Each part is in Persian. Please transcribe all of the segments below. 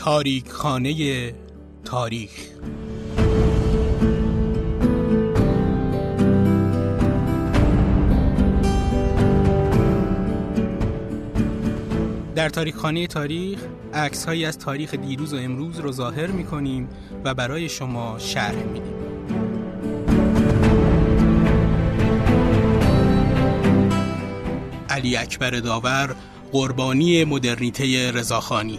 تاریک خانه تاریخ. در تاریخ خانه تاریخ عکس هایی از تاریخ دیروز و امروز رو ظاهر می کنیم و برای شما شرح میدیم. علی اکبر داور قربانی مدرنیته رضاخانی.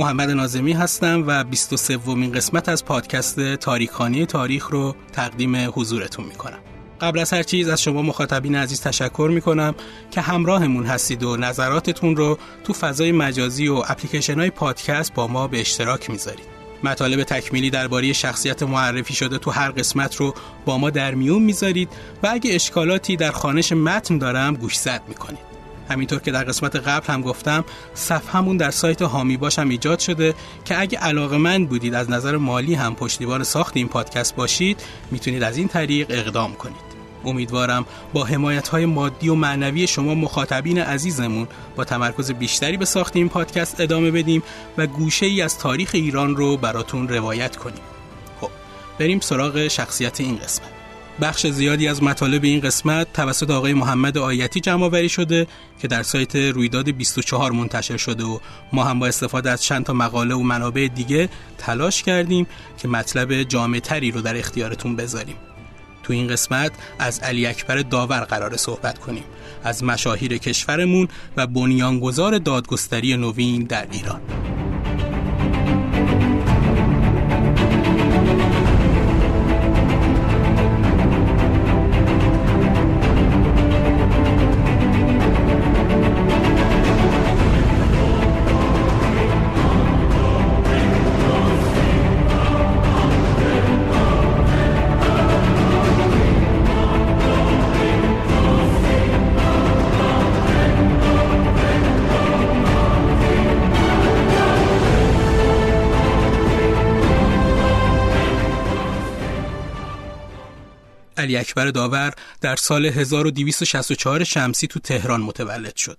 محمد نازمی هستم و 23 ومین قسمت از پادکست تاریخانی تاریخ رو تقدیم حضورتون می‌کنم. قبل از هر چیز از شما مخاطبین عزیز تشکر می‌کنم که همراهمون هستید و نظراتتون رو تو فضای مجازی و اپلیکیشن های پادکست با ما به اشتراک می‌ذارید. مطالب تکمیلی درباره شخصیت معرفی شده تو هر قسمت رو با ما در میون می‌ذارید و اگه اشکالاتی در خانش متن دارم گوشزد می‌کنید. همینطور که در قسمت قبل هم گفتم صفحمون در سایت هامی باشم ایجاد شده که اگه علاقه من بودید از نظر مالی هم پشتیبان ساخت این پادکست باشید می‌تونید از این طریق اقدام کنید. امیدوارم با حمایت های مادی و معنوی شما مخاطبین عزیزمون با تمرکز بیشتری به ساخت این پادکست ادامه بدیم و گوشه ای از تاریخ ایران رو براتون روایت کنیم. خب بریم سراغ شخصیت این قسمت. بخش زیادی از مطالب این قسمت توسط آقای محمد آیتی جمع آوری شده که در سایت رویداد 24 منتشر شده و ما هم با استفاده از چند تا مقاله و منابع دیگه تلاش کردیم که مطلب جامعتری رو در اختیارتون بذاریم. تو این قسمت از علی اکبر داور قرار صحبت کنیم از مشاهیر کشورمون و بنیانگذار دادگستری نوین در ایران. علی اکبر داور در سال 1264 شمسی تو تهران متولد شد.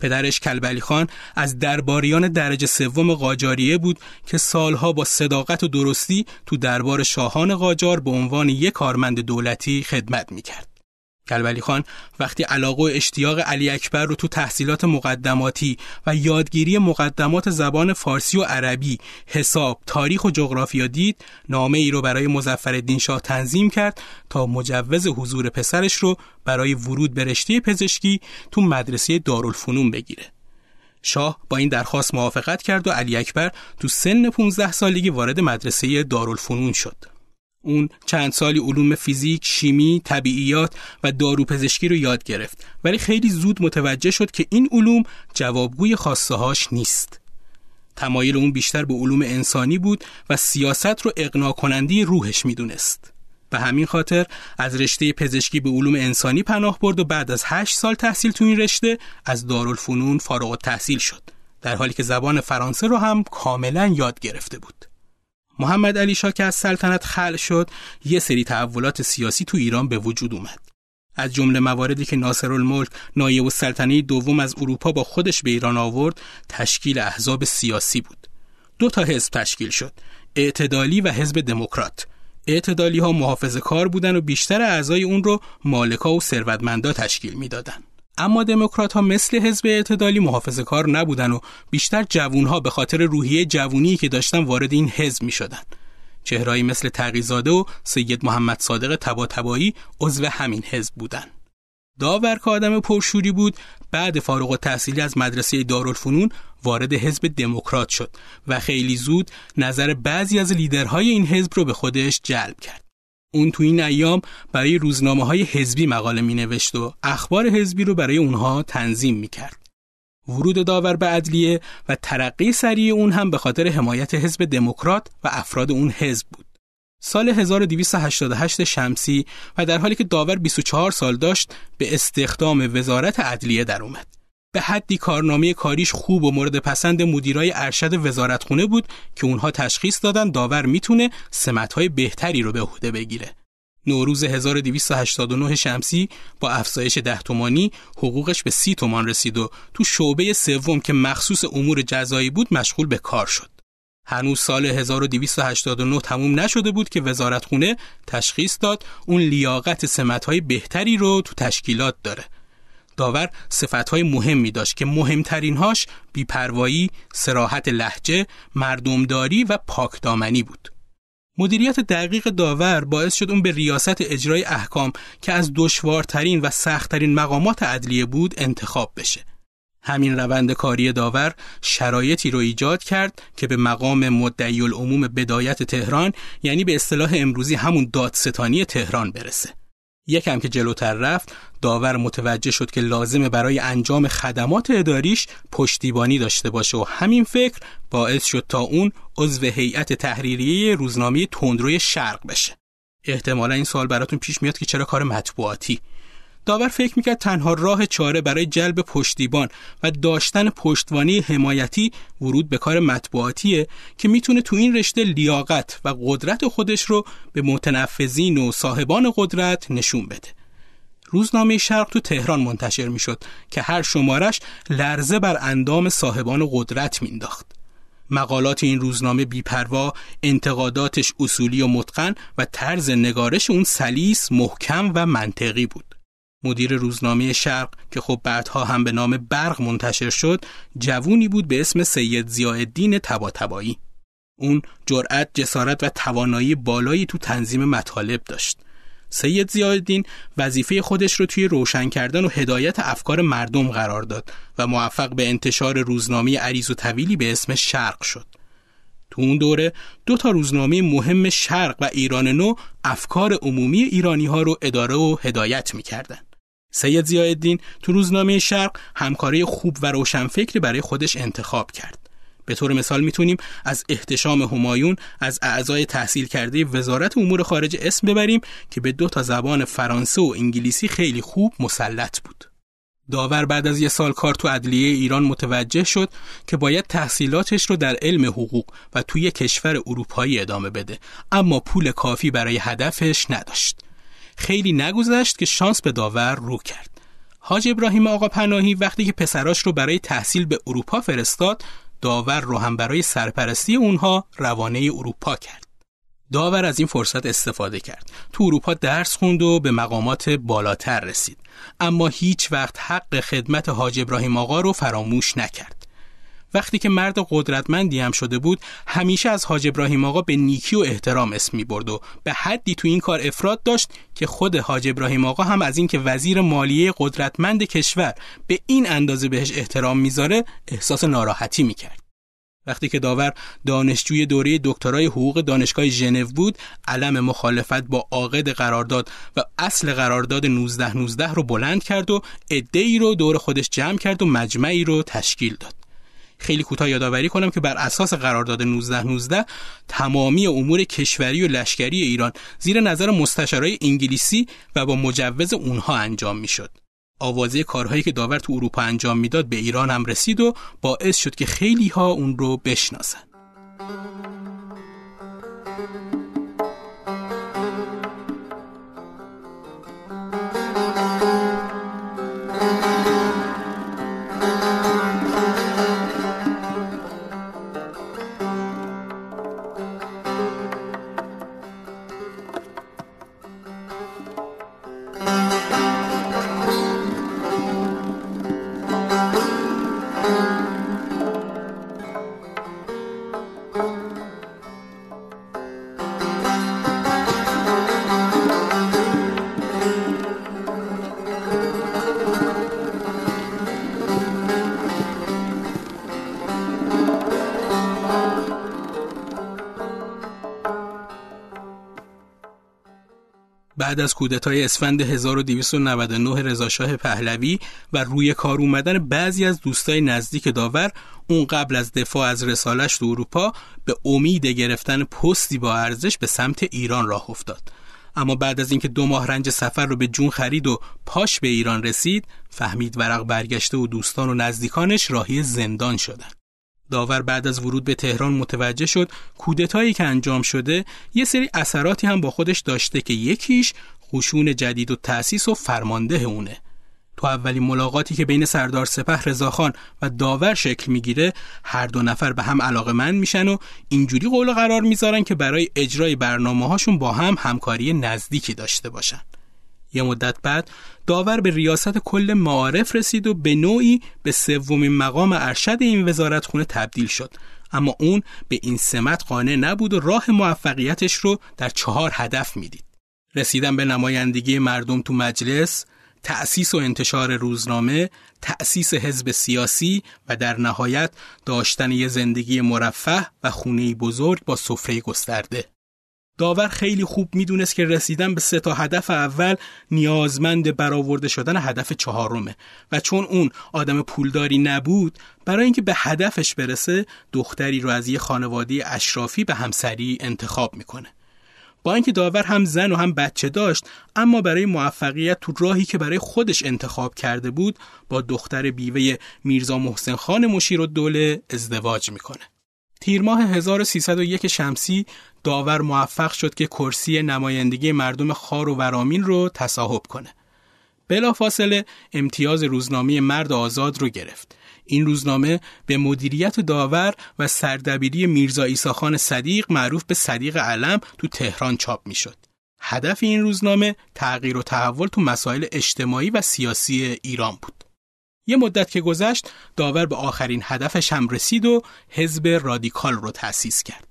پدرش کلبلی خان از درباریان درجه سوم قاجاریه بود که سالها با صداقت و درستی تو دربار شاهان قاجار به عنوان یک کارمند دولتی خدمت می‌کرد. کلبلی خان وقتی علاقه و اشتیاق علی اکبر رو تو تحصیلات مقدماتی و یادگیری مقدمات زبان فارسی و عربی، حساب، تاریخ و جغرافیا دید، نامه ای رو برای مزفر شاه تنظیم کرد تا مجوز حضور پسرش رو برای ورود به رشته پزشکی تو مدرسه دارالفنون بگیره. شاه با این درخواست موافقت کرد و علی اکبر تو سن 15 سالگی وارد مدرسه دارالفنون شد. اون چند سالی علوم فیزیک، شیمی، طبیعیات و داروپزشکی رو یاد گرفت ولی خیلی زود متوجه شد که این علوم جوابگوی خواسته هاش نیست. تمایل اون بیشتر به علوم انسانی بود و سیاست رو اقناع کننده روحش می‌دونست. به همین خاطر از رشته پزشکی به علوم انسانی پناه برد و بعد از هشت سال تحصیل تو این رشته از دارالفنون فارغ التحصیل شد. در حالی که زبان فرانسه رو هم کاملا یاد گرفته بود. محمد علی شاه که از سلطنت خل شد. یه سری تحولات سیاسی تو ایران به وجود اومد. از جمله مواردی که ناصر الملک نایب السلطنه دوم از اروپا با خودش به ایران آورد تشکیل احزاب سیاسی بود. دو تا حزب تشکیل شد اعتدالی و حزب دموکرات. اعتدالی ها محافظه کار بودن و بیشتر اعضای اون رو مالکا و ثروتمندا تشکیل می‌دادند. اما دموکرات ها مثل حزب اعتدالی محافظه کار نبودن و بیشتر جوون ها به خاطر روحیه جوونی که داشتن وارد این حزب می شدن. چهرهایی مثل تقیزاده و سید محمد صادق تباتبایی عضو همین حزب بودن. داور که آدم پرشوری بود بعد فارغ و تحصیلی از مدرسه دارالفنون وارد حزب دموکرات شد و خیلی زود نظر بعضی از لیدرهای این حزب رو به خودش جلب کرد. اون تو این ایام برای روزنامه های حزبی مقاله می نوشت و اخبار حزبی رو برای اونها تنظیم می کرد. ورود داور به عدلیه و ترقی سریع اون هم به خاطر حمایت حزب دموکرات و افراد اون حزب بود. سال 1288 شمسی و در حالی که داور 24 سال داشت به استخدام وزارت عدلیه در اومد. به حدی کارنامه کاریش خوب و مورد پسند مدیرای ارشد وزارتخونه بود که اونها تشخیص دادن داور می‌تونه سمتهای بهتری رو به عهده بگیره. نوروز 1289 شمسی با افزایش ده تومانی حقوقش به سی تومان رسید و تو شعبه سوم که مخصوص امور جزایی بود مشغول به کار شد. هنوز سال 1289 تموم نشده بود که وزارتخونه تشخیص داد اون لیاقت سمتهای بهتری رو تو تشکیلات داره. داور صفتهای مهمی داشت که مهمترینهاش بیپروایی، سراحت لحجه، مردمداری و پاکدامنی بود. مدیریت دقیق داور باعث شد اون به ریاست اجرای احکام که از دشوارترین و سختترین مقامات عدلیه بود انتخاب بشه. همین روند کاری داور شرایطی رو ایجاد کرد که به مقام مدعی العموم بدایت تهران یعنی به اصطلاح امروزی همون دادستانی تهران برسه. یکم که جلوتر رفت داور متوجه شد که لازمه برای انجام خدمات اداریش پشتیبانی داشته باشه و همین فکر باعث شد تا اون عضو هیئت تحریریه روزنامه تندروی شرق بشه. احتمالا این سوال براتون پیش میاد که چرا کار مطبوعاتی؟ داور فکر می‌کرد تنها راه چاره برای جلب پشتیبان و داشتن پشتوانی حمایتی ورود به کار مطبوعاتیه که می‌تونه تو این رشته لیاقت و قدرت خودش رو به متنفذین و صاحبان قدرت نشون بده. روزنامه شرق تو تهران منتشر می‌شد که هر شمارش لرزه بر اندام صاحبان قدرت مینداخت. مقالات این روزنامه بیپروا، انتقاداتش اصولی و متقن و طرز نگارش اون سلیس، محکم و منطقی بود. مدیر روزنامه شرق که خب بعدها هم به نام برق منتشر شد جوونی بود به اسم سید زیادین تباتبایی اون جرأت جسارت و توانایی بالایی تو تنظیم مطالب داشت. سید زیادین وظیفه خودش رو توی روشن کردن و هدایت افکار مردم قرار داد و موفق به انتشار روزنامه عریض و طویلی به اسم شرق شد. تو اون دوره دو تا روزنامه مهم شرق و ایران نو افکار عمومی ایرانی ها رو اداره و هدایت می‌کردن. سید زیادین تو روزنامه شرق همکاری خوب و روشنفکری برای خودش انتخاب کرد. به طور مثال می‌تونیم از احتشام همایون از اعضای تحصیل کرده وزارت امور خارجه اسم ببریم که به دو تا زبان فرانسه و انگلیسی خیلی خوب مسلط بود. داور بعد از یه سال کار تو عدلیه ایران متوجه شد که باید تحصیلاتش رو در علم حقوق و توی کشور اروپایی ادامه بده اما پول کافی برای هدفش نداشت. خیلی نگذشت که شانس به داور رو کرد. حاج ابراهیم آقا پناهی وقتی که پسراش رو برای تحصیل به اروپا فرستاد داور رو هم برای سرپرستی اونها روانه اروپا کرد. داور از این فرصت استفاده کرد. تو اروپا درس خوند و به مقامات بالاتر رسید. اما هیچ وقت حق خدمت حاج ابراهیم آقا رو فراموش نکرد. وقتی که مرد قدرتمندی هم شده بود همیشه از حاج ابراهیم آقا به نیکی و احترام اسم می برد و به حدی تو این کار افراد داشت که خود حاج ابراهیم آقا هم از اینکه وزیر مالیه قدرتمند کشور به این اندازه بهش احترام می‌ذاره احساس ناراحتی می‌کرد. وقتی که داور دانشجوی دوره دکترای حقوق دانشگاه ژنو بود علم مخالفت با عاقد قرارداد و اصل قرارداد 1919 رو بلند کرد و ای رو دور خودش جمع کرد و مجمعی رو تشکیل داد. خیلی کوتاه یادآوری کنم که بر اساس قرارداد 1919 تمامی امور کشوری و لشکری ایران زیر نظر مستشارای انگلیسی و با مجوز اونها انجام می‌شد. آوازه کارهایی که داور تو اروپا انجام می‌داد به ایران هم رسید و باعث شد که خیلی ها اون رو بشناسن. بعد از کودتای اسفند 1299 رضاشاه پهلوی و روی کار اومدن بعضی از دوستای نزدیک داور اون قبل از دفاع از رسالش تو اروپا به امید گرفتن پستی با ارزش به سمت ایران راه افتاد. اما بعد از اینکه دو ماه رنج سفر رو به جون خرید و پاش به ایران رسید فهمید ورق برگشته و دوستان و نزدیکانش راهی زندان شدن. داور بعد از ورود به تهران متوجه شد کودتایی که انجام شده یه سری اثراتی هم با خودش داشته که یکیش خشون جدید و تأسیس و فرمانده اونه. تو اولین ملاقاتی که بین سردار سپه رضاخان و داور شکل می‌گیره هر دو نفر به هم علاقه من میشن و اینجوری قول قرار می‌ذارن که برای اجرای برنامه هاشون با هم همکاری نزدیکی داشته باشن. یه مدت بعد داور به ریاست کل معارف رسید و به نوعی به سومین مقام ارشد این وزارت خونه تبدیل شد اما اون به این سمت قانع نبود و راه موفقیتش رو در چهار هدف می‌دید رسیدن به نمایندگی مردم تو مجلس تأسیس و انتشار روزنامه، تأسیس حزب سیاسی و در نهایت داشتن یه زندگی مرفه و خونه بزرگ با سفره گسترده. داور خیلی خوب می‌دونست که رسیدن به سه تا هدف اول نیازمند برآورده شدن هدف چهارمه. و چون اون آدم پولداری نبود برای اینکه به هدفش برسه دختری رو از یه خانواده اشرافی به همسری انتخاب می‌کنه. با اینکه داور هم زن و هم بچه داشت اما برای موفقیت تو راهی که برای خودش انتخاب کرده بود با دختر بیوه میرزا محسن خان مشیر و دوله ازدواج می‌کنه. تیر ماه 1301 شمسی داور موفق شد که کرسی نمایندگی مردم خار و ورامین رو تصاحب کنه. بلافاصله امتیاز روزنامه مرد آزاد رو گرفت. این روزنامه به مدیریت داور و سردبیری میرزا ایساخان صدیق معروف به صدیق علم تو تهران چاپ می‌شد. هدف این روزنامه تغییر و تحول تو مسائل اجتماعی و سیاسی ایران بود. یه مدت که گذشت داور به آخرین هدفش هم رسید و حزب رادیکال رو تأسیس کرد.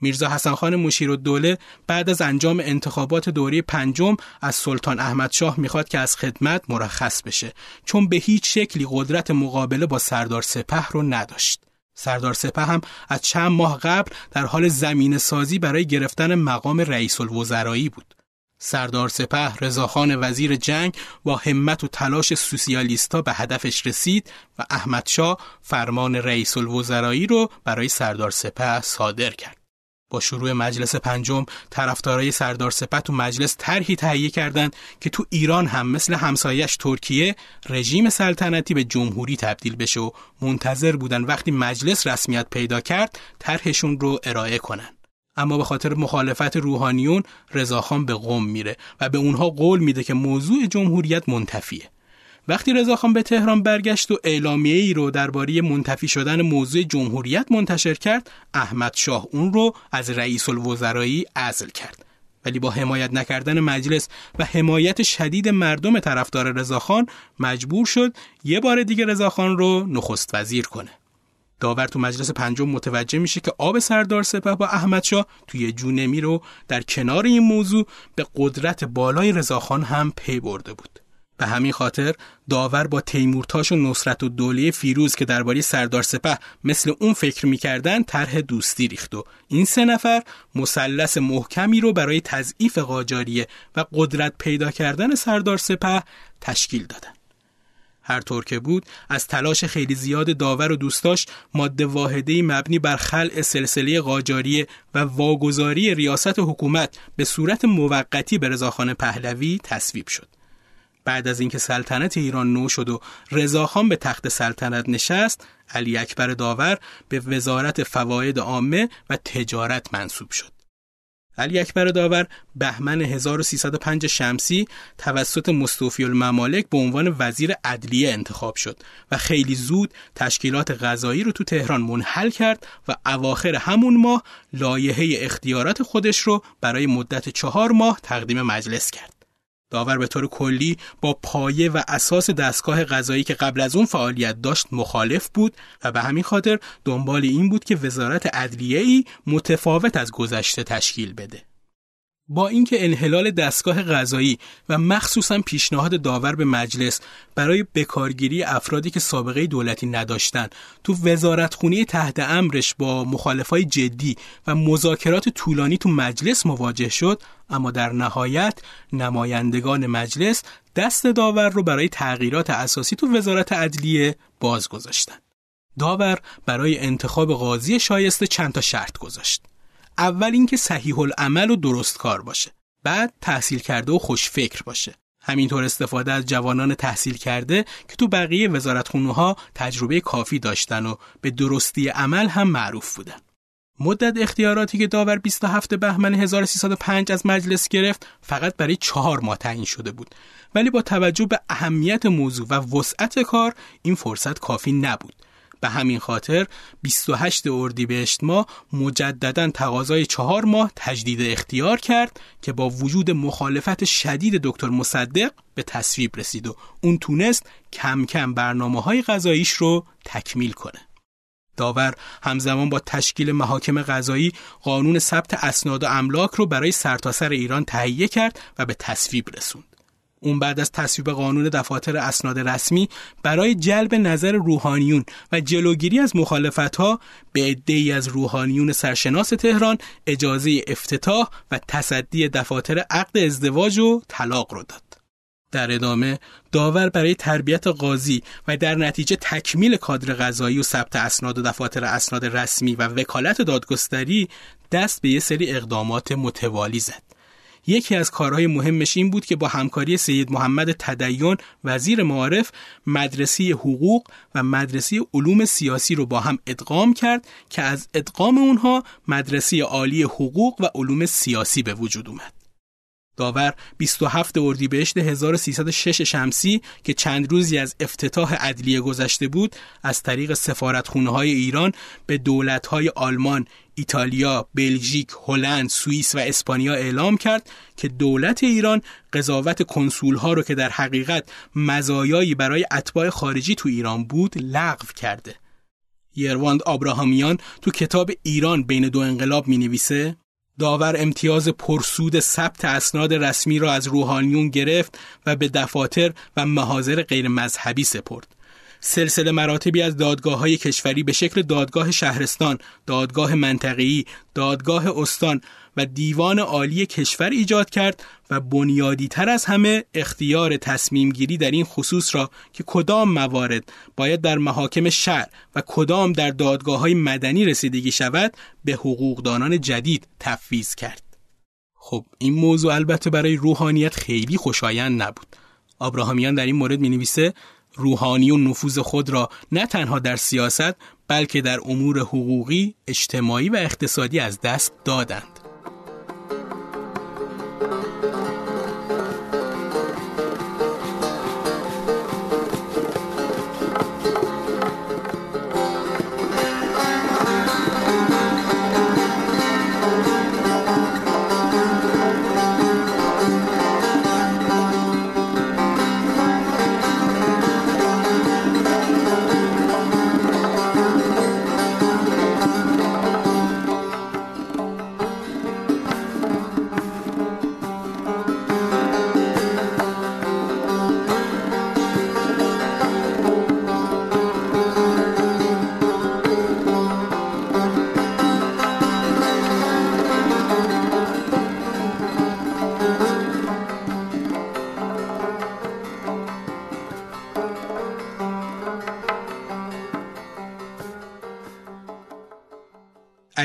میرزا حسن خان مشیر و دوله بعد از انجام انتخابات دوره پنجم از سلطان احمد شاه می‌خواد که از خدمت مرخص بشه چون به هیچ شکلی قدرت مقابله با سردار سپه رو نداشت. سردار سپه هم از چند ماه قبل در حال زمین سازی برای گرفتن مقام رئیس الوزرایی بود. سردار سپه رضاخان وزیر جنگ با همت و تلاش سوسیالیستا به هدفش رسید و احمد شاه فرمان رئیس الوزرایی رو برای سردار سپه صادر کرد. با شروع مجلس پنجم طرفدارای سردار سپه تو مجلس طرحی تهیه کردند که تو ایران هم مثل همسایش ترکیه رژیم سلطنتی به جمهوری تبدیل بشه و منتظر بودن وقتی مجلس رسمیت پیدا کرد طرحشون رو ارائه کنن اما به خاطر مخالفت روحانیون رضاخان به قم میره و به اونها قول میده که موضوع جمهوریت منتفیه. وقتی رضاخان به تهران برگشت و اعلامیه ای رو درباره منتفی شدن موضوع جمهوریت منتشر کرد احمد شاه اون رو از رئیس الوزرایی عزل کرد. ولی با حمایت نکردن مجلس و حمایت شدید مردم طرفدار رضاخان مجبور شد یه بار دیگه رضاخان رو نخست وزیر کنه. داور تو مجلس پنجم متوجه میشه که آب سردار سپه با احمدشاه توی جو نمیره و در کنار این موضوع به قدرت بالای رضاخان هم پی برده بود. به همین خاطر داور با تیمورتاش و نصرت و دوله فیروز که درباره سردار سپه مثل اون فکر می‌کردن طرح دوستی ریخت و این سه نفر مثلث محکمی رو برای تضعیف قاجاریه و قدرت پیدا کردن سردار سپه تشکیل دادن. هر طور که بود از تلاش خیلی زیاد داور و دوستاش ماده واحده مبنی بر خلع سلسله قاجاریه و واگذاری ریاست حکومت به صورت موقتی به رضاخان پهلوی تصویب شد. بعد از اینکه سلطنت ایران نو شد و رضاخان به تخت سلطنت نشست علی اکبر داور به وزارت فواید عامه و تجارت منصوب شد. علی اکبر داور بهمن 1305 شمسی توسط مستوفی الممالک به عنوان وزیر عدلیه انتخاب شد و خیلی زود تشکیلات غذایی رو تو تهران منحل کرد و اواخر همون ماه لایحه اختیارات خودش رو برای مدت چهار ماه تقدیم مجلس کرد. داور به طور کلی با پایه و اساس دستگاه قضایی که قبل از اون فعالیت داشت مخالف بود و به همین خاطر دنبال این بود که وزارت ای متفاوت از گذشته تشکیل بده. با اینکه انحلال دستگاه غذایی و مخصوصا پیشنهاد داور به مجلس برای بکارگیری افرادی که سابقه دولتی نداشتند تو وزارتخونه تحت امرش با مخالفای جدی و مذاکرات طولانی تو مجلس مواجه شد اما در نهایت نمایندگان مجلس دست داور رو برای تغییرات اساسی تو وزارت عدلیه باز گذاشتن داور برای انتخاب قاضی شایسته چند تا شرط گذاشت. اول اینکه صحیح العمل و درست کار باشه. بعد تحصیل کرده و خوشفکر باشه. همینطور استفاده از جوانان تحصیل کرده که تو بقیه وزارتخونه ها تجربه کافی داشتن و به درستی عمل هم معروف بودن. مدت اختیاراتی که داور 27 بهمن 1305 از مجلس گرفت فقط برای چهار ماه تعیین شده بود. ولی با توجه به اهمیت موضوع و وسعت کار این فرصت کافی نبود. به همین خاطر 28 اردیبهشت ماه مجددا تقاضای چهار ماه تجدید اختیار کرد که با وجود مخالفت شدید دکتر مصدق به تصویب رسید و اون تونست کم کم برنامه های غذاییش رو تکمیل کنه. داور همزمان با تشکیل محاکم قضایی قانون ثبت اسناد و املاک رو برای سرتاسر سر ایران تهیه کرد و به تصویب رسوند. اون بعد از تصویب قانون دفاتر اسناد رسمی برای جلب نظر روحانیون و جلوگیری از مخالفت ها به عده‌ای از روحانیون سرشناس تهران اجازه افتتاح و تصدی دفاتر عقد ازدواج و طلاق رو داد. در ادامه داور برای تربیت قاضی و در نتیجه تکمیل کادر قضایی و ثبت اسناد و دفاتر اسناد رسمی و وکالت دادگستری دست به یه سری اقدامات متوالی زد. یکی از کارهای مهمش این بود که با همکاری سید محمد تدیون وزیر معارف مدرسه حقوق و مدرسه علوم سیاسی رو با هم ادغام کرد که از ادغام اونها مدرسه عالی حقوق و علوم سیاسی به وجود اومد. داور 27 اردیبهشت 1306 شمسی که چند روزی از افتتاح ادلیه گذشته بود از طریق سفارتخونه های ایران به دولت های آلمان، ایتالیا، بلژیک، هلند، سوئیس و اسپانیا اعلام کرد که دولت ایران قضاوت کنسول ها رو که در حقیقت مزایایی برای اتباع خارجی تو ایران بود لغو کرده. یرواند آبراهامیان تو کتاب ایران بین دو انقلاب می نویسه داور امتیاز پرسود ثبت اسناد رسمی را از روحانیون گرفت و به دفاتر و محاضر غیر مذهبی سپرد. سلسله مراتبی از دادگاه های کشوری به شکل دادگاه شهرستان، دادگاه منطقی، دادگاه استان و دیوان عالی کشور ایجاد کرد و بنیادی تر از همه اختیار تصمیم گیری در این خصوص را که کدام موارد باید در محاکم شهر و کدام در دادگاه های مدنی رسیدگی شود به حقوقدانان جدید تفویض کرد. خب این موضوع البته برای روحانیت خیلی خوشایند نبود. آبراهامیان در این مورد می نویسه روحانی و نفوذ خود را نه تنها در سیاست بلکه در امور حقوقی، اجتماعی و اقتصادی از دست دادند.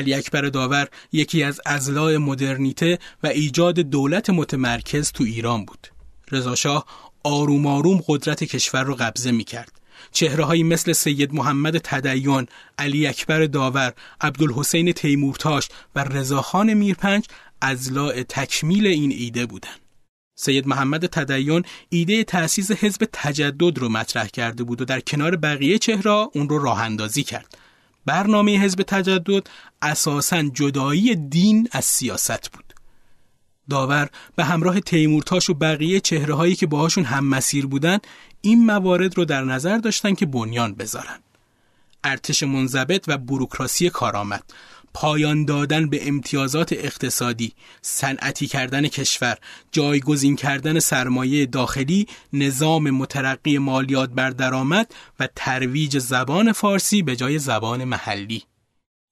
علی اکبر داور یکی از ازلاع مدرنیته و ایجاد دولت متمرکز تو ایران بود. رضاشاه آروم آروم قدرت کشور رو قبضه می کرد. چهره مثل سید محمد تدیون، علی اکبر داور، عبدالحسین تیمورتاش و رضاخان میرپنج ازلاع تکمیل این ایده بودند. سید محمد تدیون ایده تأسیس حزب تجدد رو مطرح کرده بود و در کنار بقیه چهره اون رو راه اندازی کرد. برنامه حزب تجدد اساسا جدایی دین از سیاست بود. داور به همراه تیمورتاش و بقیه چهره هایی که باهاشون هم مسیر بودن این موارد رو در نظر داشتن که بنیان بذارن. ارتش منضبط و بروکراسی کارآمد. پایان دادن به امتیازات اقتصادی، صنعتی کردن کشور، جایگزین کردن سرمایه داخلی، نظام مترقی مالیات بر درآمد و ترویج زبان فارسی به جای زبان محلی.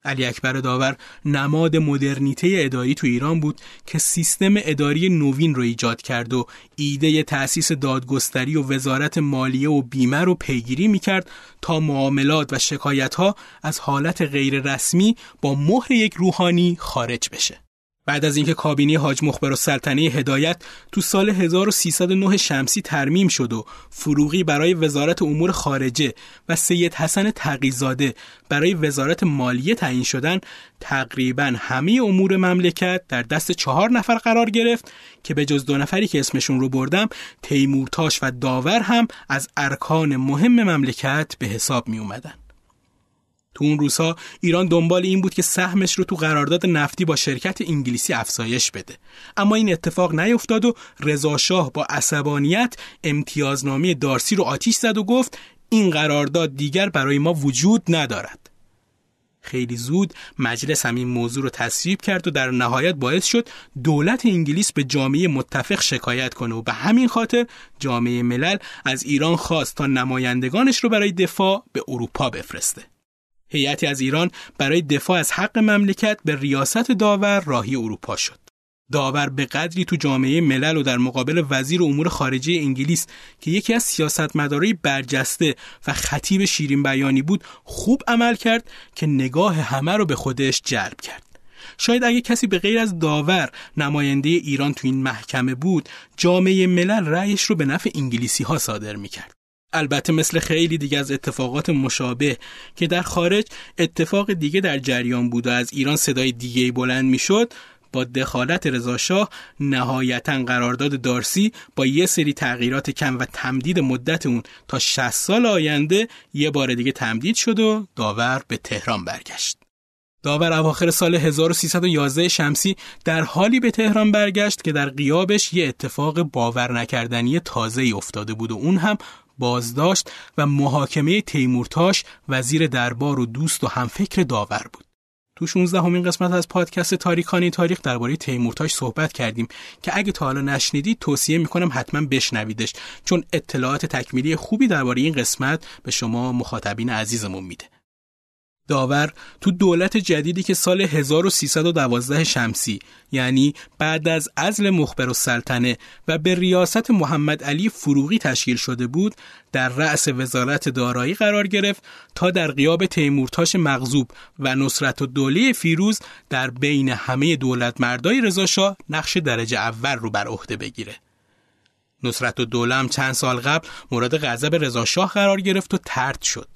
علی اکبر داور نماد مدرنیته اداری تو ایران بود که سیستم اداری نوین رو ایجاد کرد و ایده تأسیس دادگستری و وزارت مالیه و بیمه رو پیگیری می‌کرد تا معاملات و شکایت ها از حالت غیر رسمی با مهر یک روحانی خارج بشه. بعد از اینکه کابینه حاج مخبر سلطنه هدایت تو سال 1309 شمسی ترمیم شد و فروغی برای وزارت امور خارجه و سید حسن تقیزاده برای وزارت مالیه تعیین شدن تقریبا همه امور مملکت در دست چهار نفر قرار گرفت که به جز دو نفری که اسمشون رو بردم تیمورتاش و داور هم از ارکان مهم مملکت به حساب می اومدن. تو اون روزها ایران دنبال این بود که سهمش رو تو قرارداد نفتی با شرکت انگلیسی افزایش بده اما این اتفاق نیفتاد و رضا شاه با عصبانیت امتیازنامه دارسی رو آتیش زد و گفت این قرارداد دیگر برای ما وجود ندارد خیلی زود مجلس همین موضوع رو تصویب کرد و در نهایت باعث شد دولت انگلیس به جامعه متفق شکایت کنه و به همین خاطر جامعه ملل از ایران خواست تا نمایندگانش رو برای دفاع به اروپا بفرسته. هیئتی از ایران برای دفاع از حق مملکت به ریاست داور راهی اروپا شد. داور به قدری تو جامعه ملل و در مقابل وزیر امور خارجه انگلیس که یکی از سیاستمدارای برجسته و خطیب شیرین بیانی بود خوب عمل کرد که نگاه همه رو به خودش جلب کرد. شاید اگه کسی به غیر از داور نماینده ایران تو این محکمه بود جامعه ملل رأیش رو به نفع انگلیسی ها صادر می‌کرد. البته مثل خیلی دیگه از اتفاقات مشابه که در خارج اتفاق دیگه در جریان بود و از ایران صدای دیگه بلند می‌شد با دخالت رضاشاه نهایتا قرارداد دارسی با یه سری تغییرات کم و تمدید مدت اون تا 60 سال آینده یه بار دیگه تمدید شد و داور به تهران برگشت. داور اواخر سال 1311 شمسی در حالی به تهران برگشت که در قیابش یه اتفاق باور نکردنی تازه افتاده بود و اون هم بازداشت و محاکمه تیمورتاش وزیر دربار و دوست و همفکر داور بود. تو 16 همین قسمت از پادکست تاریخانی تاریخ درباره تیمورتاش صحبت کردیم که اگه تا حالا نشنیدید توصیه می‌کنم حتما بشنویدش چون اطلاعات تکمیلی خوبی درباره این قسمت به شما مخاطبین عزیزمون میده. داور تو دولت جدیدی که سال 1312 شمسی یعنی بعد از ازل مخبر السلطنه و به ریاست محمد علی فروغی تشکیل شده بود در رأس وزارت دارایی قرار گرفت تا در قیاب تیمورتاش مغزوب و نصرت و دوله فیروز در بین همه دولت مردای رضاشاه نقش درجه اول رو بر عهده بگیره. نصرت و دوله چند سال قبل مورد غضب رضاشاه قرار گرفت و ترد شد.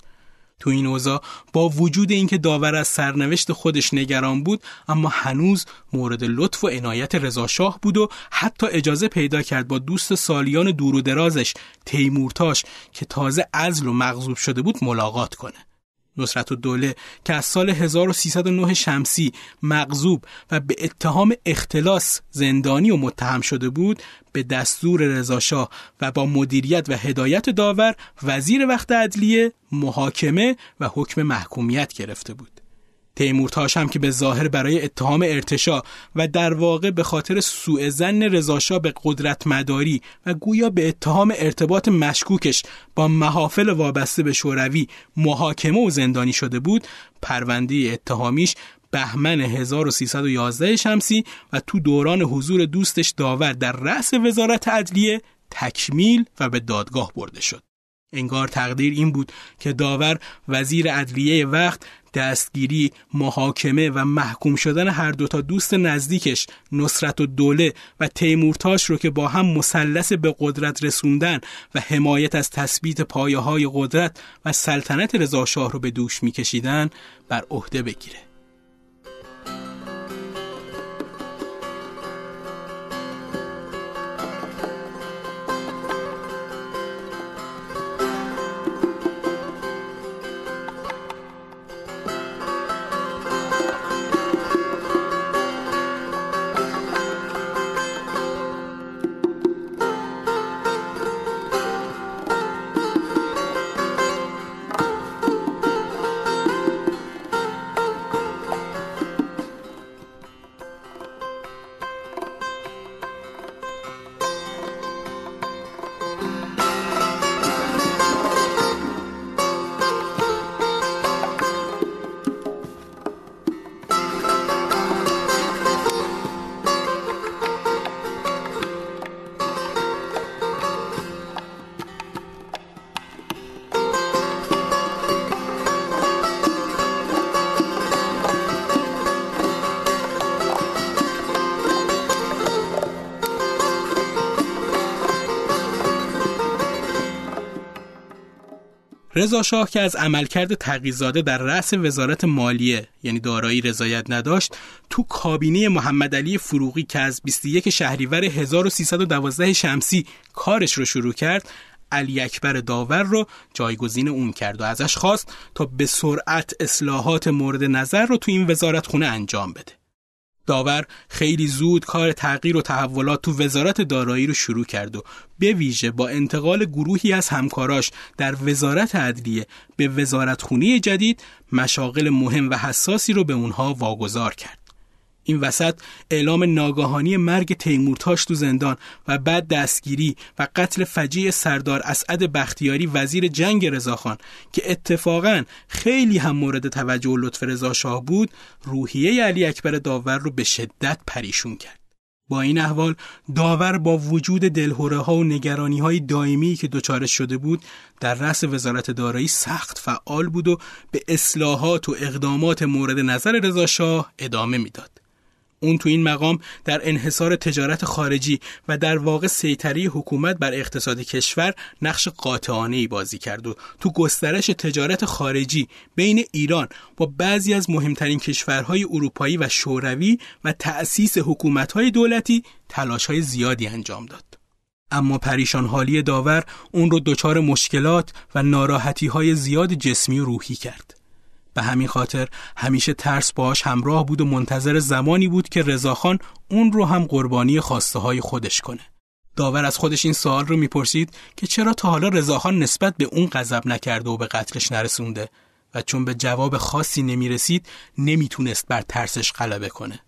تو این اوضاع با وجود اینکه داور از سرنوشت خودش نگران بود اما هنوز مورد لطف و عنایت رضاشاه بود و حتی اجازه پیدا کرد با دوست سالیان دور و درازش تیمورتاش که تازه ازل و مغضوب شده بود ملاقات کنه. نصرت و دوله که از سال 1309 شمسی مغزوب و به اتهام اختلاس زندانی و متهم شده بود به دستور رضاشاه و با مدیریت و هدایت داور وزیر وقت عدلیه محاکمه و حکم محکومیت گرفته بود. تیمورتاش هم که به ظاهر برای اتهام ارتشا و در واقع به خاطر سوء زن رضاشاه به قدرت مداری و گویا به اتهام ارتباط مشکوکش با محافل وابسته به شوروی محاکمه و زندانی شده بود پرونده اتهامیش بهمن 1311 شمسی و تو دوران حضور دوستش داور در رأس وزارت عدلیه تکمیل و به دادگاه برده شد. انگار تقدیر این بود که داور وزیر عدلیه وقت دستگیری، محاکمه و محکوم شدن هر دوتا دوست نزدیکش نصرت و دوله و تیمورتاش رو که با هم مثلث به قدرت رسوندن و حمایت از تثبیت پایه های قدرت و سلطنت رضاشاه رو به دوش میکشیدن بر عهده بگیره. رضا شاه که از عملکرد تقیزاده در رأس وزارت مالیه یعنی دارایی رضایت نداشت تو کابینه محمد علی فروغی که از 21 شهریور 1312 شمسی کارش رو شروع کرد علی اکبر داور رو جایگزین اون کرد و ازش خواست تا به سرعت اصلاحات مورد نظر رو تو این وزارت خونه انجام بده. داور خیلی زود کار تغییر و تحولات تو وزارت دارایی رو شروع کرد و به ویژه با انتقال گروهی از همکاراش در وزارت عدلیه به وزارت خونی جدید مشاغل مهم و حساسی رو به اونها واگذار کرد. این وسط اعلام ناگاهانی مرگ تیمورتاش تو زندان و بعد دستگیری و قتل فجیع سردار اسعد بختیاری وزیر جنگ رضاخان که اتفاقا خیلی هم مورد توجه و لطف رضا شاه بود روحیه علی اکبر داور رو به شدت پریشون کرد با این احوال داور با وجود دلهوره ها و نگرانی های دائمی که دچارش شده بود در رأس وزارت دارایی سخت فعال بود و به اصلاحات و اقدامات مورد نظر رضا شاه ادامه می‌داد. اون تو این مقام در انحصار تجارت خارجی و در واقع سیطره حکومت بر اقتصاد کشور نقش قاطعانه ای بازی کرد و تو گسترش تجارت خارجی بین ایران با بعضی از مهمترین کشورهای اروپایی و شوروی و تأسیس حکومتهای دولتی تلاشهای زیادی انجام داد. اما پریشان حالی داور اون رو دچار مشکلات و ناراحتی های زیاد جسمی و روحی کرد. به همین خاطر همیشه ترس باش همراه بود و منتظر زمانی بود که رضاخان اون رو هم قربانی خواسته های خودش کنه. داور از خودش این سوال رو می‌پرسید که چرا تا حالا رضاخان نسبت به اون غضب نکرده و به قتلش نرسونده و چون به جواب خاصی نمی‌رسید نمی‌تونست بر ترسش غلبه کنه.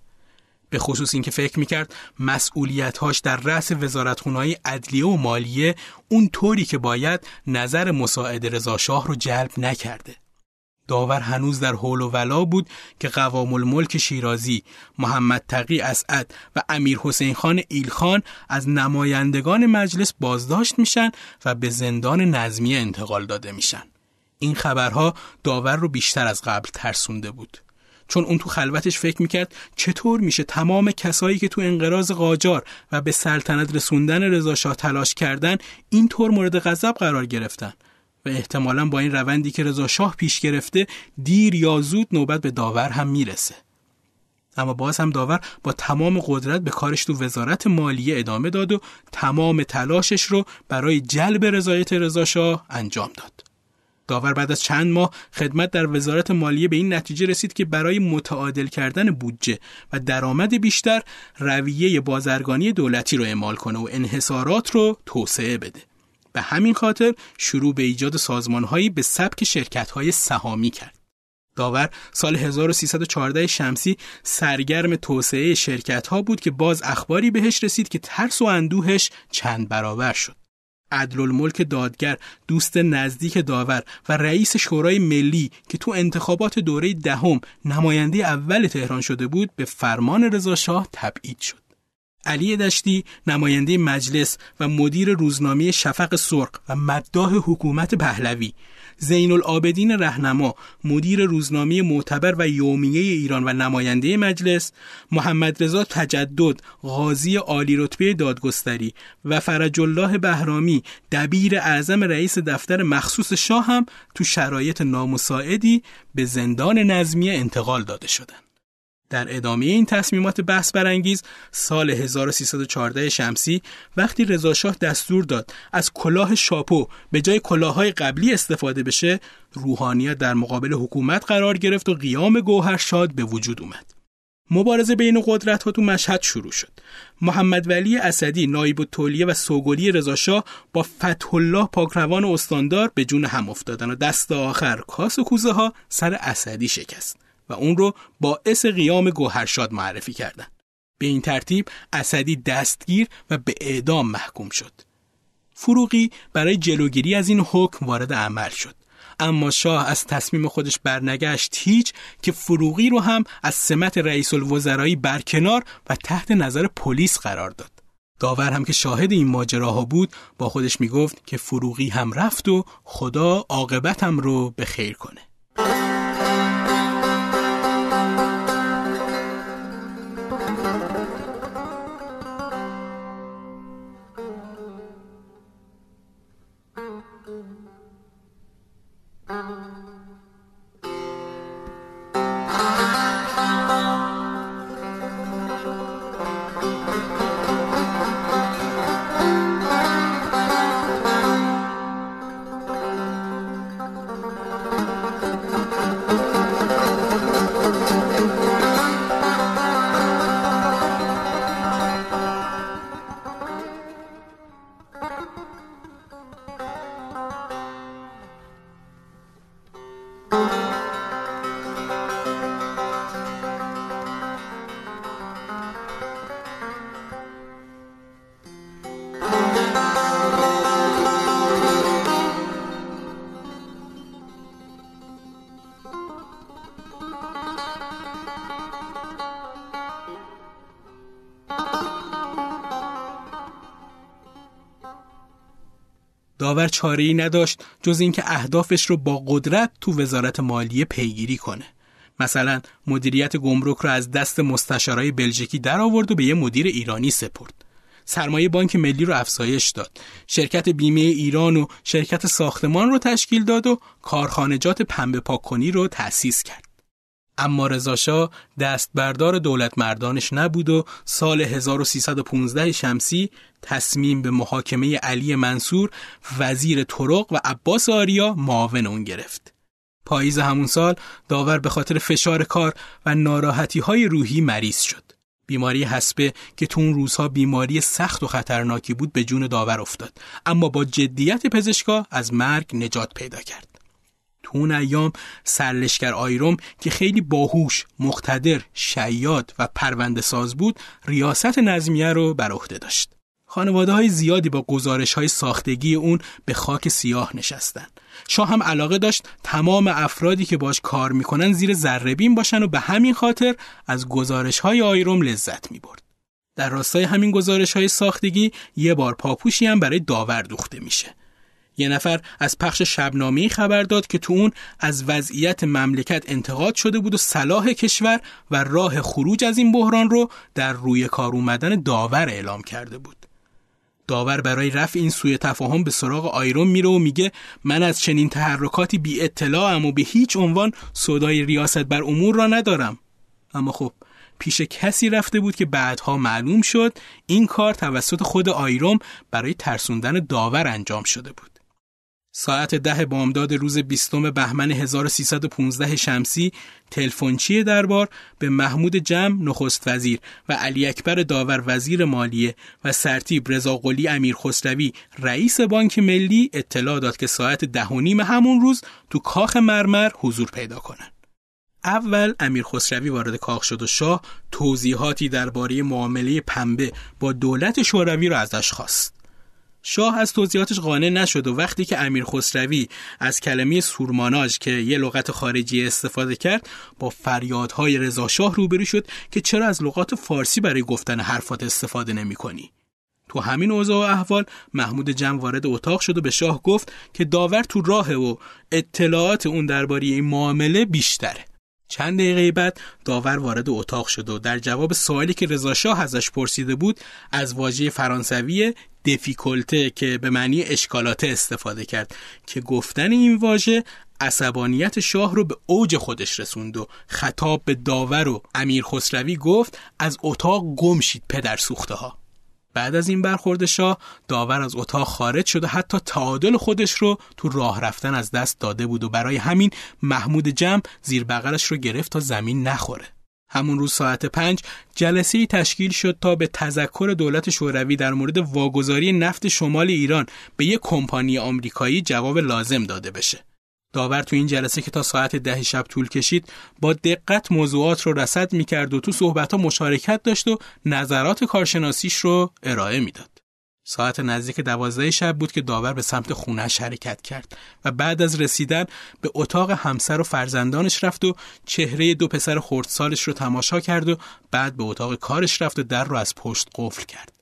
به خصوص اینکه فکر می‌کرد مسئولیتهاش در رأس وزارتخونه‌های عدلیه و مالیه اون طوری که باید نظر مساعد رضا شاه رو جلب نکرده. داور هنوز در حول و ولا بود که قوام الملک شیرازی، محمد تقی اسعد و امیر حسین خان ایلخان از نمایندگان مجلس بازداشت میشن و به زندان نظمیه انتقال داده میشن. این خبرها داور رو بیشتر از قبل ترسونده بود. چون اون تو خلوتش فکر می‌کرد چطور میشه تمام کسایی که تو انقراض قاجار و به سلطنت رسوندن رضا تلاش کردن اینطور مورد غضب قرار گرفتن و احتمالا با این روندی که رضا شاه پیش گرفته دیر یا زود نوبت به داور هم می‌رسه. اما باز هم داور با تمام قدرت به کارش تو وزارت مالیه ادامه داد و تمام تلاشش رو برای جلب رضایت رضا شاه انجام داد. داور بعد از چند ماه خدمت در وزارت مالیه به این نتیجه رسید که برای متعادل کردن بودجه و درآمد بیشتر رویه بازرگانی دولتی رو اعمال کنه و انحصارات رو توسعه بده. به همین خاطر شروع به ایجاد سازمانهایی به سبک شرکتهای سهامی کرد. داور سال 1314 شمسی سرگرم توسعه شرکت ها بود که باز اخباری بهش رسید که ترس و اندوهش چند برابر شد. عدل الملک دادگر دوست نزدیک داور و رئیس شورای ملی که تو انتخابات دوره دهم نماینده اول تهران شده بود به فرمان رضا شاه تبعید شد. علی دشتی نماینده مجلس و مدیر روزنامه شفق سرخ و مداح حکومت پهلوی. زین العابدین رهنما مدیر روزنامه معتبر و یومیه ایران و نماینده مجلس محمد رضا تجدد قاضی عالی رتبه دادگستری و فرج الله بهرامی دبیر اعظم رئیس دفتر مخصوص شاه هم تو شرایط نامساعدی به زندان نظمیه انتقال داده شدند. در ادامه این تصمیمات بحث برانگیز سال 1314 شمسی وقتی رضاشاه دستور داد از کلاه شاپو به جای کلاههای قبلی استفاده بشه روحانیت در مقابل حکومت قرار گرفت و قیام گوهرشاد به وجود اومد. مبارزه بین قدرت ها تو مشهد شروع شد. محمد ولی اسدی نایب التولیه و سوگلی رضاشاه با فتح الله پاکروان و استاندار به جون هم افتادن و دست آخر کاس و کوزه ها سر اسدی شکست. و اون رو باعث قیام گوهرشاد معرفی کردند. به این ترتیب اسدی دستگیر و به اعدام محکوم شد. فروغی برای جلوگیری از این حکم وارد عمل شد. اما شاه از تصمیم خودش برنگشت هیچ که فروغی رو هم از سمت رئیس الوزرایی برکنار و تحت نظر پلیس قرار داد. داور هم که شاهد این ماجراها بود با خودش می‌گفت که فروغی هم رفت و خدا عاقبتم رو به خیر کنه. داور چاره ای نداشت جز اینکه اهدافش رو با قدرت تو وزارت مالیه پیگیری کنه. مثلا مدیریت گمرک رو از دست مستشارای بلژیکی در آورد و به یه مدیر ایرانی سپرد. سرمایه بانک ملی رو افزایش داد. شرکت بیمه ایران و شرکت ساختمان رو تشکیل داد و کارخانجات پنبه پاککنی رو تأسیس کرد. اما دست بردار دولت مردانش نبود و سال 1315 شمسی تصمیم به محاکمه علی منصور وزیر طرق و عباس آریا معاون اون گرفت. پاییز همون سال داور به خاطر فشار کار و ناراحتی های روحی مریض شد. بیماری حسبه که تو اون روزها بیماری سخت و خطرناکی بود به جون داور افتاد اما با جدیت پزشکا از مرگ نجات پیدا کرد. تو اون ایام سرلشکر آیروم که خیلی باهوش، مقتدر، شیاد و پرونده ساز بود ریاست نظمیه رو بر عهده داشت. خانواده های زیادی با گزارش های ساختگی اون به خاک سیاه نشستن. شاه هم علاقه داشت تمام افرادی که باش کار می‌کنن زیر ذربین باشن و به همین خاطر از گزارش های آیروم لذت می‌برد. در راستای همین گزارش های ساختگی یه بار پاپوشی هم برای داور دوخته میشه. یه نفر از پخش شبنامه خبر داد که تو اون از وضعیت مملکت انتقاد شده بود و صلاح کشور و راه خروج از این بحران رو در روی کار اومدن داور اعلام کرده بود. داور برای رفع این سوی تفاهم به سراغ آیرون میره و میگه من از چنین تحرکاتی بی اطلاعم و به هیچ عنوان صدای ریاست بر امور را ندارم. اما خب پیش کسی رفته بود که بعدها معلوم شد این کار توسط خود آیروم برای ترسوندن داور انجام شده بود. ساعت ده بامداد روز بیستم بهمن 1315 شمسی تلفنچی دربار به محمود جم نخست وزیر و علی اکبر داور وزیر مالیه و سرتیب رضاقلی امیر خسروی رئیس بانک ملی اطلاع داد که ساعت ده و نیم همون روز تو کاخ مرمر حضور پیدا کنند. اول امیر خسروی وارد کاخ شد و شاه توضیحاتی درباره معامله پنبه با دولت شوروی را ازش خواست. شاه از توضیحاتش قانع نشد و وقتی که امیر خسروی از کلمه سورماناژ که یه لغت خارجی استفاده کرد با فریادهای رضا شاه روبرو شد که چرا از لغات فارسی برای گفتن حرفات استفاده نمی کنی؟ تو همین اوضاع و احوال محمود جمع وارد اتاق شد و به شاه گفت که داور تو راهه و اطلاعات اون درباره این معامله بیشتره چند دقیقه بعد داور وارد اتاق شد و در جواب سوالی که رضا شاه ازش پرسیده بود از واژه فرانسوی دفیکولته که به معنی اشکالاته استفاده کرد که گفتن این واژه عصبانیت شاه رو به اوج خودش رسوند و خطاب به داور و امیر خسروی گفت از اتاق گم شید پدر سوخته ها بعد از این برخورد شاه داور از اتاق خارج شد و حتی تعادل خودش رو تو راه رفتن از دست داده بود و برای همین محمود جمع زیر بغلش رو گرفت تا زمین نخوره همون روز ساعت پنج جلسه تشکیل شد تا به تذکر دولت شوروی در مورد واگذاری نفت شمال ایران به یک کمپانی آمریکایی جواب لازم داده بشه. داور تو این جلسه که تا ساعت ده شب طول کشید با دقت موضوعات رو رسد می‌کرد و تو صحبت ها مشارکت داشت و نظرات کارشناسیش رو ارائه می‌داد. ساعت نزدیک دوازده شب بود که داور به سمت خونش حرکت کرد و بعد از رسیدن به اتاق همسر و فرزندانش رفت و چهره دو پسر خردسالش رو تماشا کرد و بعد به اتاق کارش رفت و در رو از پشت قفل کرد.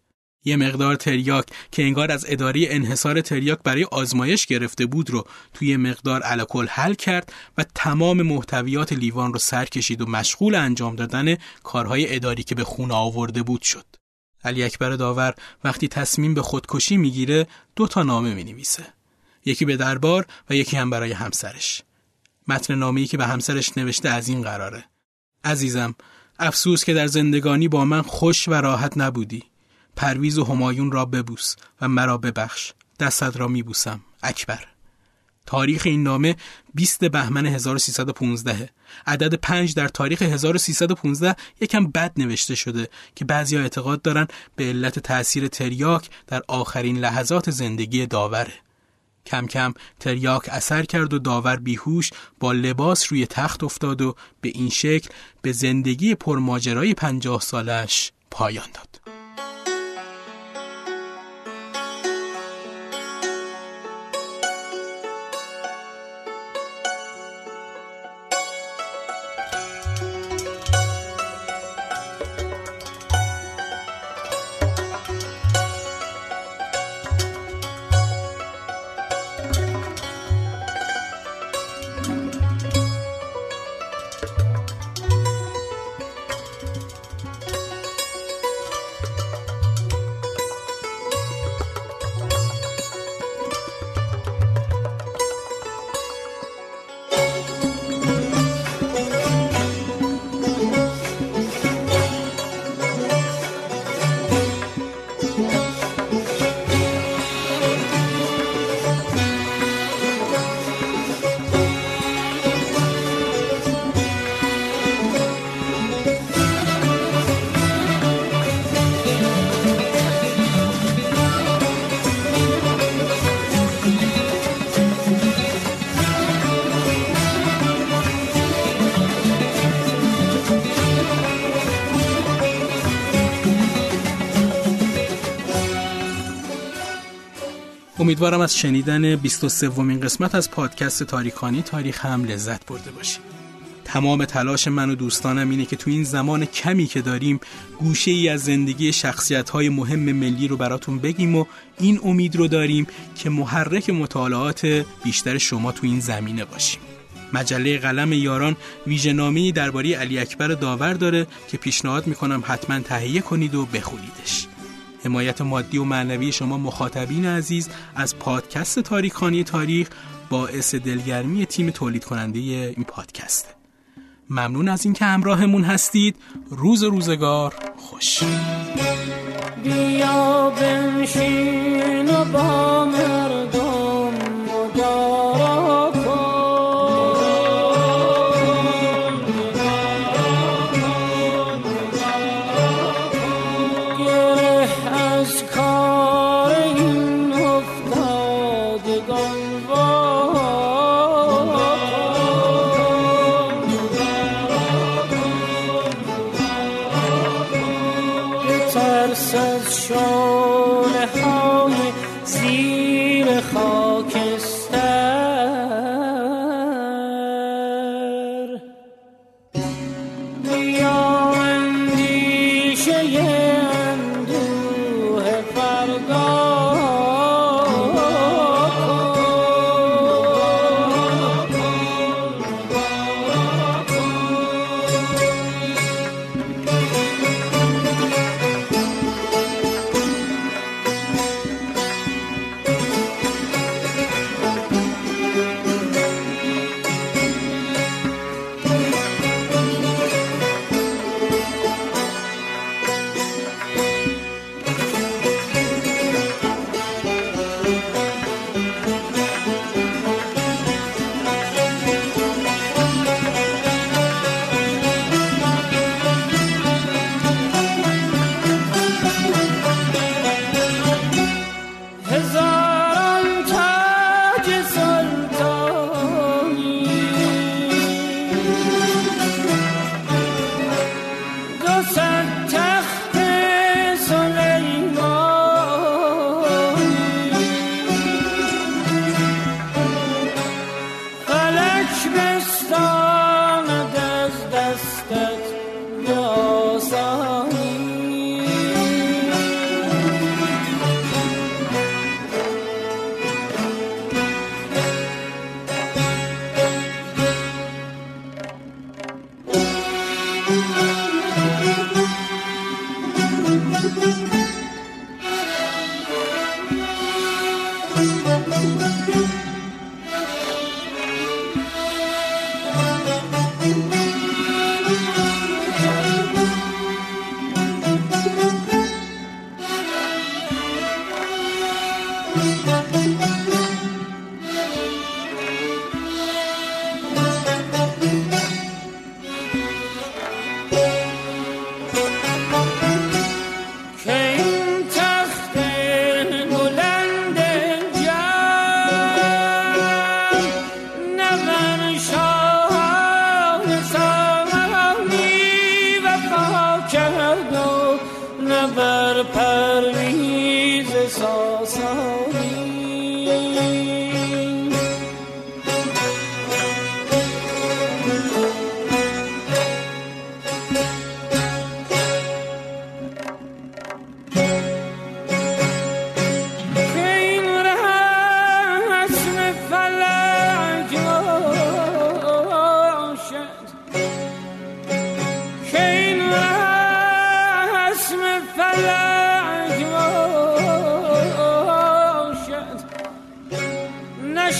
یه مقدار تریاک که انگار از اداره انحصار تریاک برای آزمایش گرفته بود رو توی مقدار الکل حل کرد و تمام محتویات لیوان رو سر کشید و مشغول انجام دادن کارهای اداری که به خونه آورده بود شد. علی اکبر داور وقتی تصمیم به خودکشی می‌گیره دو تا نامه می نویسه. یکی به دربار و یکی هم برای همسرش متن نامه‌ای که به همسرش نوشته از این قراره عزیزم افسوس که در زندگانی با من خوش و راحت نبودی پرویز و همایون را ببوس و مرا ببخش. دستت را میبوسم. اکبر. تاریخ این نامه 20 بهمن 1315 عدد 5 در تاریخ 1315 یکم بد نوشته شده که بعضی اعتقاد دارن به علت تأثیر تریاک در آخرین لحظات زندگی داوره کم کم تریاک اثر کرد و داور بیهوش با لباس روی تخت افتاد و به این شکل به زندگی پرماجرای پنجاه سالش پایان داد. امیدوارم از شنیدن 23 ومین قسمت از پادکست تاریخانی تاریخ هم لذت برده باشید. تمام تلاش من و دوستانم اینه که تو این زمان کمی که داریم گوشه ای از زندگی شخصیت های مهم ملی رو براتون بگیم و این امید رو داریم که محرک مطالعات بیشتر شما تو این زمینه باشیم. مجله قلم یاران ویژه‌نامه‌ای درباره علی اکبر داور داره که پیشنهاد می‌کنم حتما تهیه کنید و بخونیدش. حمایت مادی و معنوی شما مخاطبین عزیز از پادکست تاریخانی تاریخ باعث دلگرمی تیم تولید کننده این پادکست. ممنون از اینکه همراهمون هستید. روز روزگار خوش. بیا بنشین و با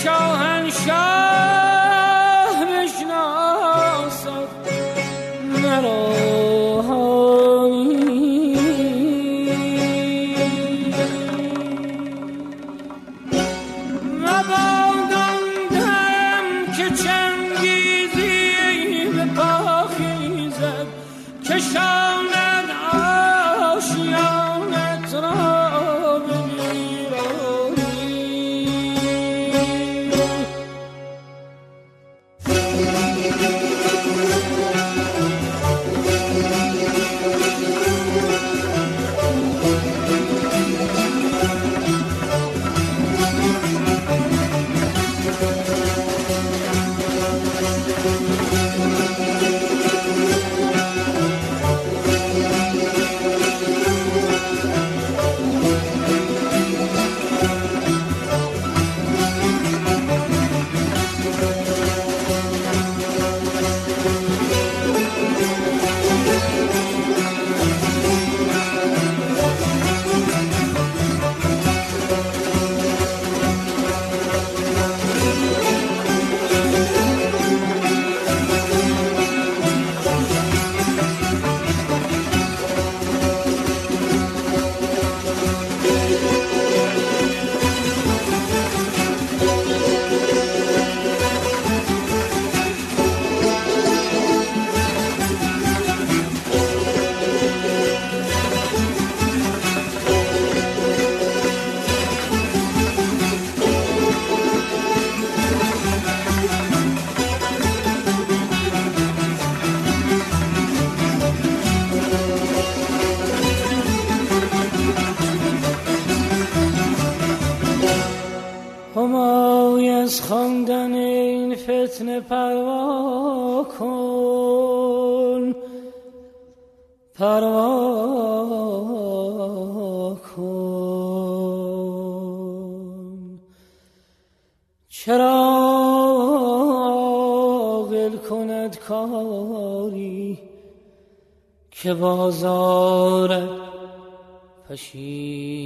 show که بازار پشیمان.